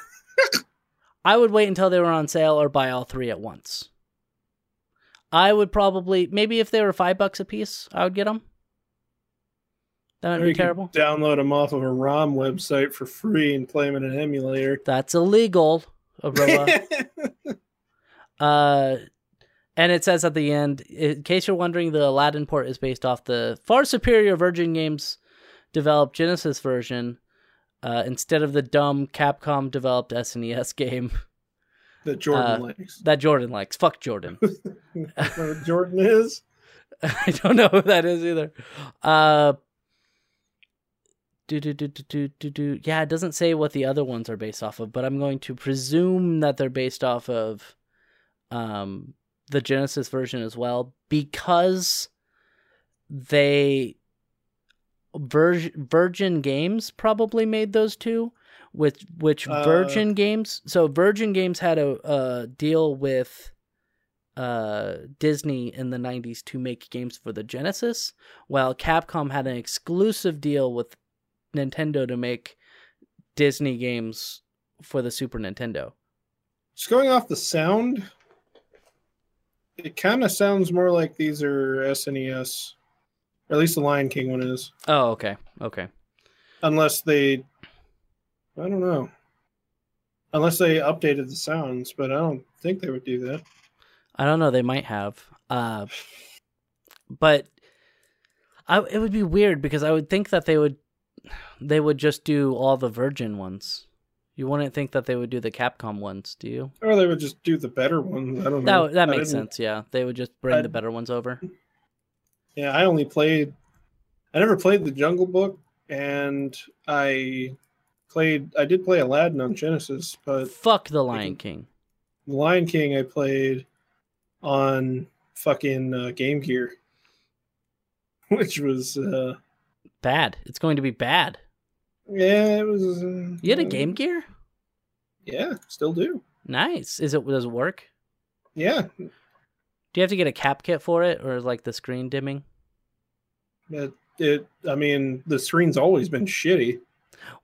I would wait until they were on sale or buy all three at once. I would probably maybe if they were five bucks a piece, I would get them. That wouldn't be you could terrible. Download them off of a ROM website for free and play them in an emulator. That's illegal, Aroah. uh, And it says at the end, in case you're wondering, the Aladdin port is based off the far superior Virgin Games developed Genesis version uh, instead of the dumb Capcom developed SNES game That Jordan Uh, likes. that Jordan likes. Fuck Jordan. Jordan is. I don't know who that is either. Uh, do, do, do, do, do, do. Yeah, it doesn't say what the other ones are based off of, but I'm going to presume that they're based off of um, the Genesis version as well because they Virgin Games probably made those two with which Uh. Virgin Games so Virgin Games had a, a deal with uh Disney in the 90s to make games for the Genesis while Capcom had an exclusive deal with Nintendo to make Disney games for the Super Nintendo. Just going off the sound, it kind of sounds more like these are SNES, at least the Lion King one is, Oh, okay. Okay. unless they, I don't know, unless they updated the sounds, but I don't think they would do that. I don't know. They might have. Uh, but I, it would be weird because I would think that they would they would just do all the Virgin ones. You wouldn't think that they would do the Capcom ones, do you? Or they would just do the better ones. I don't know. That that makes sense. Yeah, they would just bring I- the better ones over. Yeah, I only played. I never played the Jungle Book, and I played. I did play Aladdin on Genesis, but Fuck the Lion King. The Lion King I played on fucking uh, Game Gear, which was uh, Bad. It's going to be bad. yeah, it was. Uh, You had a Game Gear? Yeah, still do. Nice. Is it does it work? Yeah, Do you have to get a cap kit for it, or like the screen dimming? it, it. I mean, the screen's always been shitty.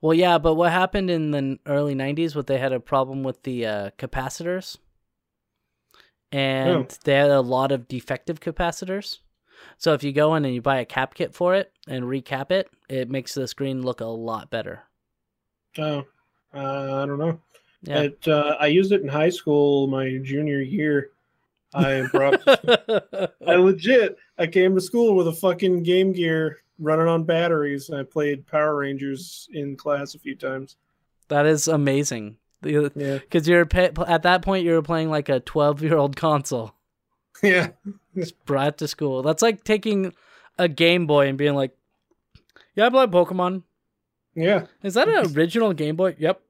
Well, yeah, but what happened in the early '90s? What they had a problem with the uh, capacitors, and Oh. they had a lot of defective capacitors. So if you go in and you buy a cap kit for it and recap it, it makes the screen look a lot better. Oh, uh, I don't know. Yeah. It, uh, I used it in high school my junior year. I brought. I legit. I came to school with a fucking Game Gear running on batteries, and I played Power Rangers in class a few times. that is amazing. Yeah, Because you're at that point you were playing like a 12 year old console. yeah. Just brought to school. That's like taking a Game Boy and being like, "Yeah, I play Pokemon." Yeah, Is that an original Game Boy? Yep.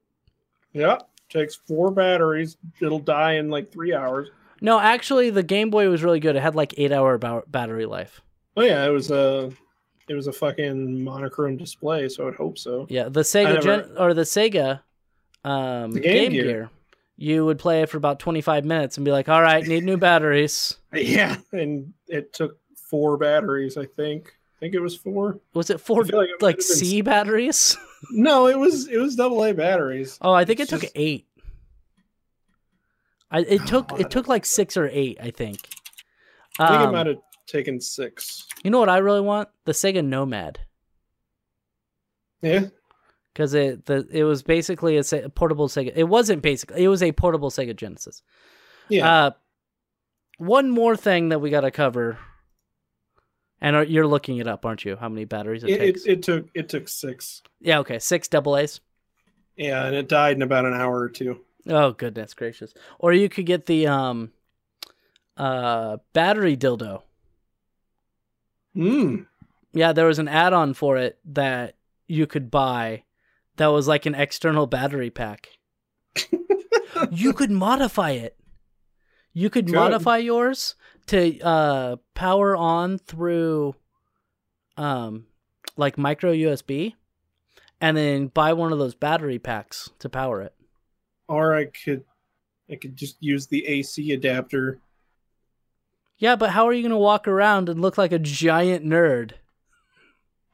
yeah. Takes four batteries. It'll die in like three hours. No, actually, the Game Boy was really good. It had like eight hour ba- battery life. Oh yeah, it was a, it was a fucking monochrome display, so I'd hope so. Yeah, the Sega never- Gen- or the Sega um, The Game, Game Gear. Gear. You would play it for about twenty five minutes and be like, "All right, need new batteries." Yeah, and it took four batteries. I think. I think it was four. Was it four like it like been- C batteries? No, it was it was double A batteries. Oh, I think it took just- eight. I it took it took like six or eight, I think. I think Um, it might have taken six. You know what I really want? The Sega Nomad. Yeah. because it the it was basically a, Se- portable Sega. It wasn't basically. It was a portable Sega Genesis. Yeah. Uh, one more thing that we got to cover, and are, you're looking it up, aren't you? How many batteries it, it, it, it took it took six. yeah, okay, six double A's. Yeah, and it died in about an hour or two. Oh goodness gracious! Or you could get the um, uh, battery dildo. Hmm. Yeah, there was an add-on for it that you could buy. That was like an external battery pack. you could modify it. You could Good. modify yours to uh, power on through, um, like micro USB, and then buy one of those battery packs to power it. Or I could I could just use the AC adapter. Yeah, but how are you going to walk around and look like a giant nerd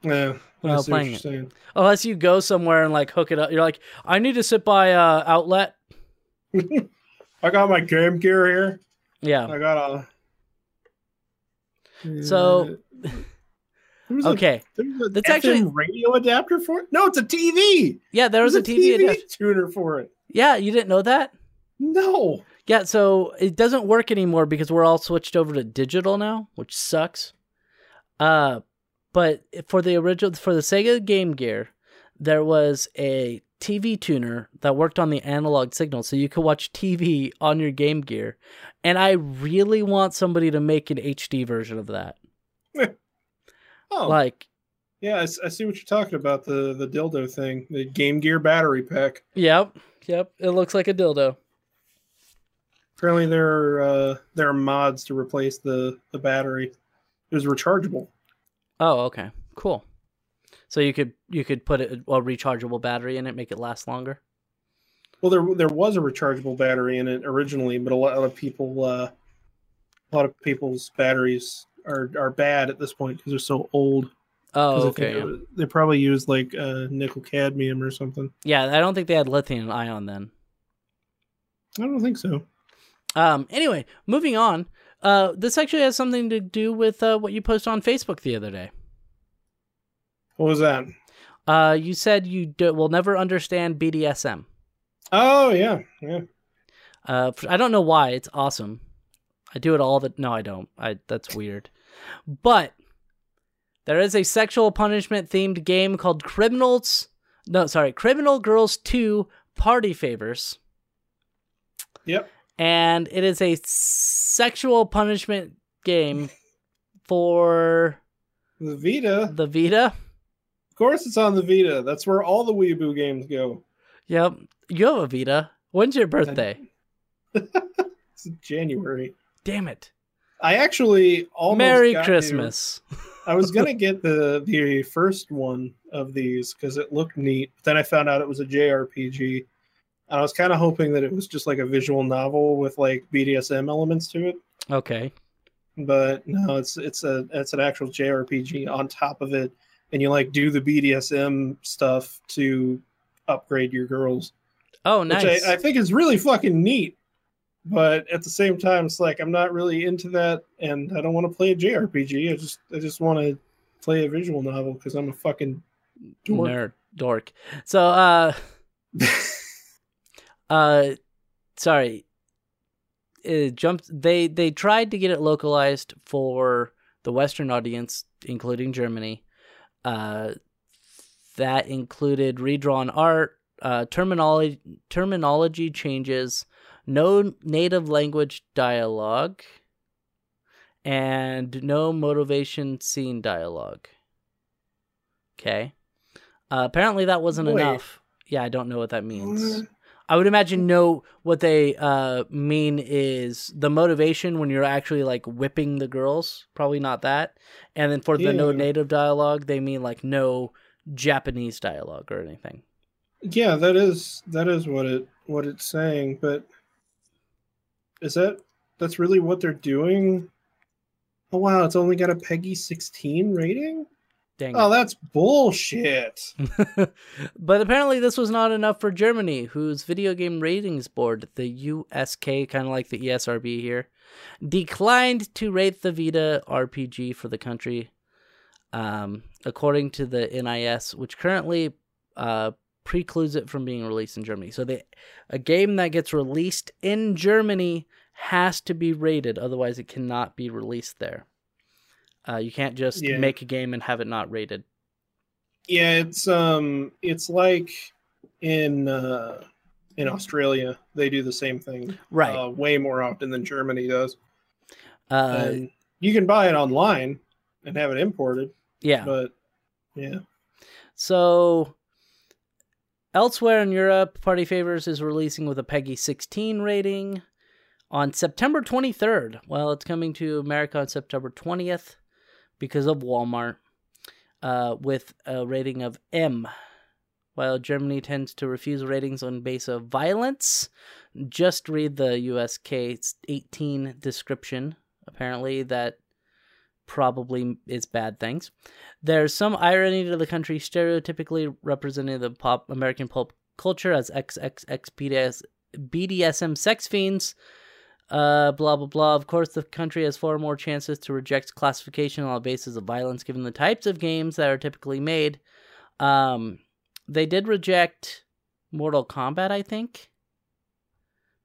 Yeah. While playing it. unless you go somewhere and like hook it up? You're like, I need to sit by uh, outlet. I got my Game Gear here. Yeah. I got a. So- Okay. a That's actually- radio adapter for it. No, it's a TV. Yeah, there was a There's TV. adapter. tuner for it. Yeah, you didn't know that? No. Yeah, so it doesn't work anymore because we're all switched over to digital now, which sucks. Uh, but for the original, for the Sega Game Gear, there was a TV tuner that worked on the analog signal, so you could watch TV on your Game Gear. And I really want somebody to make an HD version of that. Oh, Like, yeah, I see what you're talking about the the dildo thing, the Game Gear battery pack. yep, yep, it looks like a dildo. Apparently, there are uh, there are mods to replace the the battery. It was rechargeable. Oh, okay, cool. So you could you could put it, a rechargeable battery in it, make it last longer. Well, there there was a rechargeable battery in it originally, but a lot of people, uh, a lot of people's batteries are are bad at this point because they're so old. Oh, okay. it- they probably used like uh, nickel cadmium or something. Yeah, I don't think they had lithium ion then. I don't think so. Um. Anyway, moving on. Uh, this actually has something to do with uh, what you posted on Facebook the other day. What was that? Uh, you said you do, will never understand BDSM. Oh yeah, yeah. Uh, I don't know why. It's awesome. I do it all the. No, I don't. I. That's weird. But there is a sexual punishment themed game called Criminals. No, sorry, Criminal Girls Two Party Favors. Yep. and it is a sexual punishment game for The Vita. the Vita. Of course, it's on the Vita. That's where all the Weeaboo games go. Yep, you have a Vita. When's your birthday? It's January. Damn it! I actually almost Merry Christmas. I was gonna get the the first one of these because it looked neat. But then I found out it was a JRPG. And I was kind of hoping that it was just like a visual novel with like BDSM elements to it. Okay. But no, it's it's a it's an actual JRPG on top of it, and you like do the BDSM stuff to upgrade your girls, Oh, nice. I, I think is really fucking neat. But at the same time, it's like I'm not really into that, and I don't want to play a JRPG. I just I just want to play a visual novel because I'm a fucking dork. Nerd dork. So, uh, uh, sorry. It jumped. They they tried to get it localized for the Western audience, including Germany. Uh, that included redrawn art, uh, terminology terminology changes, no native language dialogue, and no motivation scene dialogue. Okay. Uh, apparently that wasn't Wait. enough. Yeah, I don't know what that means. I would imagine no. What they uh, mean is the motivation when you're actually like whipping the girls. Probably not that. And then for the no native dialogue, they mean like no Japanese dialogue or anything. Yeah, that is that is what it what it's saying, but is that that's really what they're doing? Oh wow, it's only got a PEGI 16 rating? Dang. Oh, that's bullshit. but apparently, this was not enough for Germany, whose video game ratings board, the USK, kind of like the ESRB here, declined to rate the Vita RPG for the country. Um, according to the NIS, which currently uh, precludes it from being released in Germany. So they, a game that gets released in Germany has to be rated, otherwise it cannot be released there. Uh, you can't just Yeah. make a game and have it not rated. Yeah, it's um it's like in uh in Australia, they do the same thing Right. uh, way more often than Germany does. uh, and you can buy it online and have it imported, yeah. but yeah. So elsewhere in Europe, Party Favors is releasing with a PEGI 16 rating on September 23rd. Well, it's coming to America on September 20th because of Walmart uh, with a rating of M. While Germany tends to refuse ratings on base of violence, just read the USK 18 description. Apparently, that probably is bad things. There's some irony to the country stereotypically representing the pop American pulp culture as XXX BDS, BDSM sex fiends. Uh, blah blah blah. Of course, the country has far more chances to reject classification on the basis of violence, given the types of games that are typically made. Um, they did reject Mortal Kombat, I think.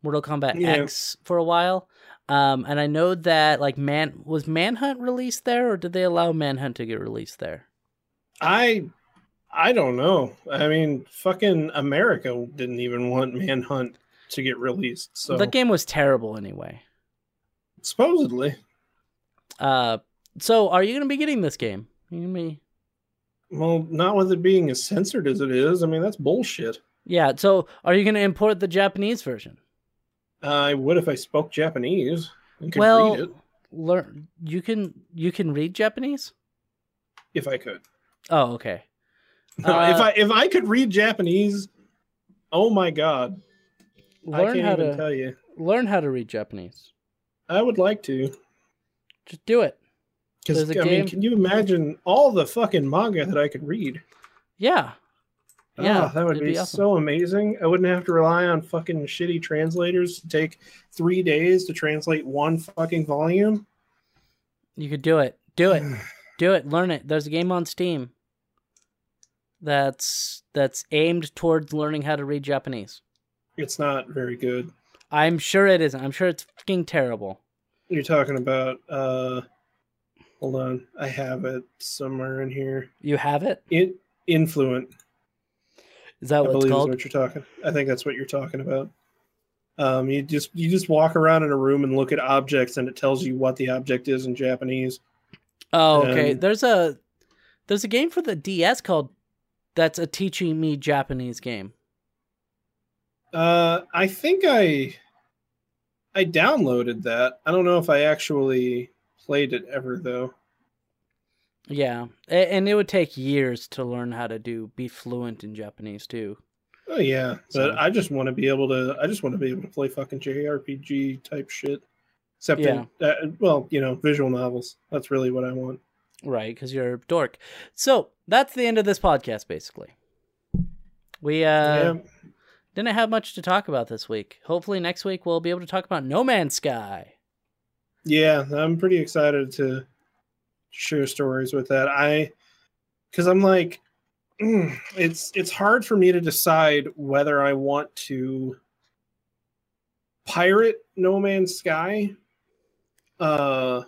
Mortal Kombat Yeah. X for a while. Um, and I know that like man was Manhunt released there, or did they allow Manhunt to get released there? I I don't know. I mean, fucking America didn't even want Manhunt to get released. So The game was terrible anyway. supposedly, Uh, so are you gonna be getting this game? You gonna be well, not with it being as censored as it is. I mean, that's bullshit. yeah. So are you gonna import the Japanese version? I would if I spoke Japanese and could well, read it learn you can you can read Japanese. if I could. Oh, okay. No, Uh, if I if I could read Japanese, oh my god, I can't how even to tell you. learn how to read Japanese. I would like to. Just do it. Because I game- mean, can you imagine all the fucking manga that I could read? Yeah. Yeah, oh, that would be, be awesome. so amazing. I wouldn't have to rely on fucking shitty translators to take three days to translate one fucking volume. You could do it. Do it. Do it. Learn it. There's a game on Steam that's that's aimed towards learning how to read Japanese. It's not very good. I'm sure it isn't. I'm sure it's fucking terrible. You're talking about uh hold on. I have it somewhere in here. You have it? In Influent, Is that I what it's believe is what you're talking. I think that's what you're talking about. Um you just you just walk around in a room and look at objects and it tells you what the object is in Japanese. Oh, okay. and- There's a there's a game for the DS called that's a teaching me Japanese game. Uh, I think I I downloaded that. I don't know if I actually played it ever though. Yeah. And it would take years to learn how to do be fluent in Japanese too. Oh yeah, So- but I just want to be able to. I just want to be able to play fucking JRPG type shit. Except in, uh, well, you know, visual novels. That's really what I want. Right, because you're a dork. So that's the end of this podcast, basically. We uh, yeah, didn't have much to talk about this week. Hopefully, next week we'll be able to talk about No Man's Sky. yeah, I'm pretty excited to share stories with that. I, because I'm like, mm, it's it's hard for me to decide whether I want to pirate No Man's Sky, uh,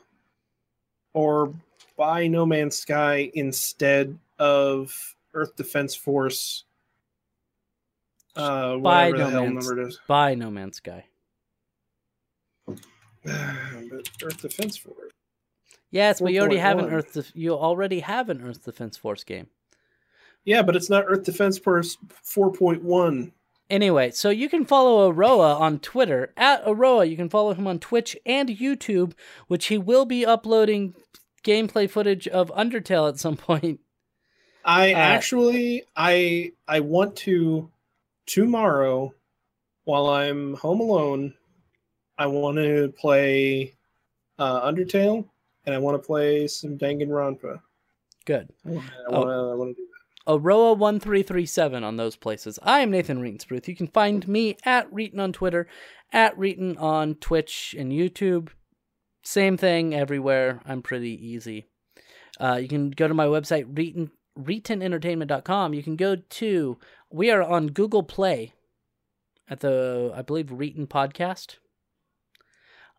or buy No Man's Sky instead of Earth Defense Force. Uh, Buy No Man's- number it is. By No Man's Sky. but Earth Defense Force. Yes, but you already have an Earth. Def- you already have an Earth Defense Force game. Yeah, but it's not Earth Defense Force 4.1. Anyway, so you can follow Aroah on Twitter at Aroah. You can follow him on Twitch and YouTube, which he will be uploading gameplay footage of Undertale at some point. I Uh, actually I I want to tomorrow while I'm home alone, I want to play uh, Undertale and I want to play some Danganronpa. Good. I want Oh. to I want to Aroah1337 on those places. I am Nathan Reetensbruth. You can find me at Reetin on Twitter, at Reetin on Twitch and YouTube. Same thing everywhere. I'm pretty easy. Uh, you can go to my website, Reetin, ReetinEntertainment.com. You can go to, we are on Google Play at the, I believe, Reetin Podcast.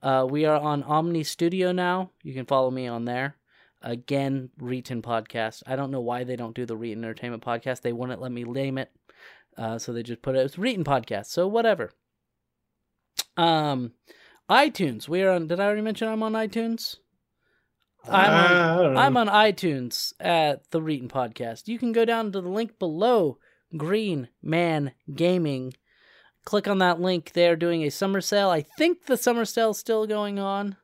Uh, we are on Omny Studio now. You can follow me on there. Again, Reetin Podcast. I don't know why they don't do the Reetin Entertainment Podcast. They wouldn't let me name it. Uh, so they just put it as Reetin Podcast. So whatever. Um, iTunes. We are on. Did I already mention I'm on iTunes? I'm on, Ah, I'm on iTunes at the Reetin Podcast. You can go down to the link below Green Man Gaming. Click on that link. They're doing a summer sale. I think the summer sale is still going on.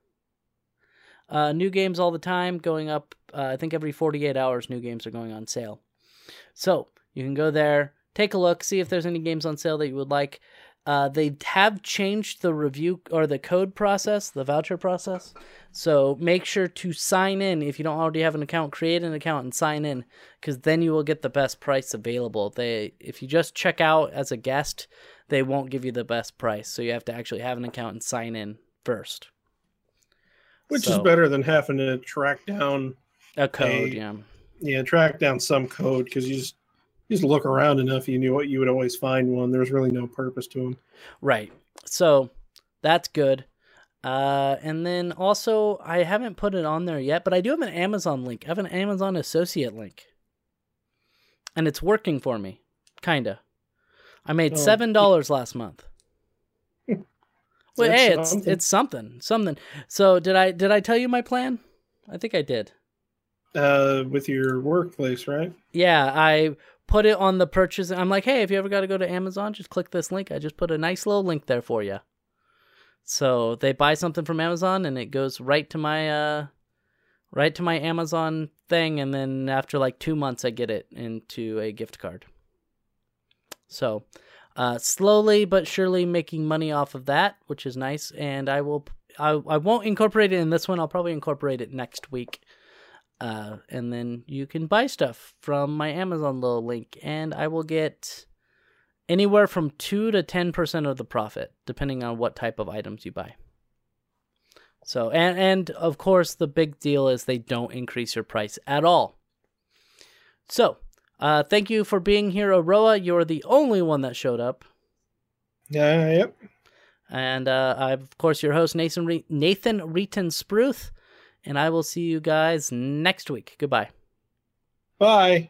Uh, new games all the time going up. Uh, I think every 48 hours, new games are going on sale. So you can go there, take a look, see if there's any games on sale that you would like. Uh, they have changed the review or the code process, the voucher process. So make sure to sign in if you don't already have an account. Create an account and sign in, because then you will get the best price available. They, if you just check out as a guest, they won't give you the best price. So you have to actually have an account and sign in first. Which is better than having to track down A code, Hey. yeah. yeah, track down some code because you just just look around enough, you knew what you would always find one. There's really no purpose to them. Right. so that's good. Uh, and then also, I haven't put it on there yet, but I do have an Amazon link. I have an Amazon associate link, and it's working for me, kinda. I made Oh. seven dollars last month. Well, That's hey, it's something. it's something, something. So did I did I tell you my plan? I think I did. Uh, with your workplace, right? Yeah, I put it on the purchase. I'm like, hey, if you ever got to go to Amazon, just click this link. I just put a nice little link there for you. So they buy something from Amazon and it goes right to my uh right to my Amazon thing and then after like 2 months I get it into a gift card. So, uh slowly but surely making money off of that, which is nice and I will I I won't incorporate it in this one. I'll probably incorporate it next week. Uh, and then you can buy stuff from my Amazon little link, and I will get anywhere from two to ten percent of the profit, depending on what type of items you buy. So, and and of course, the big deal is they don't increase your price at all. So, uh, thank you for being here, Aroah. You're the only one that showed up, Yeah. yep. and uh, I'm of course your host Nathan Re- Nathan Reetin Spruth, and I will see you guys next week. Goodbye. Bye.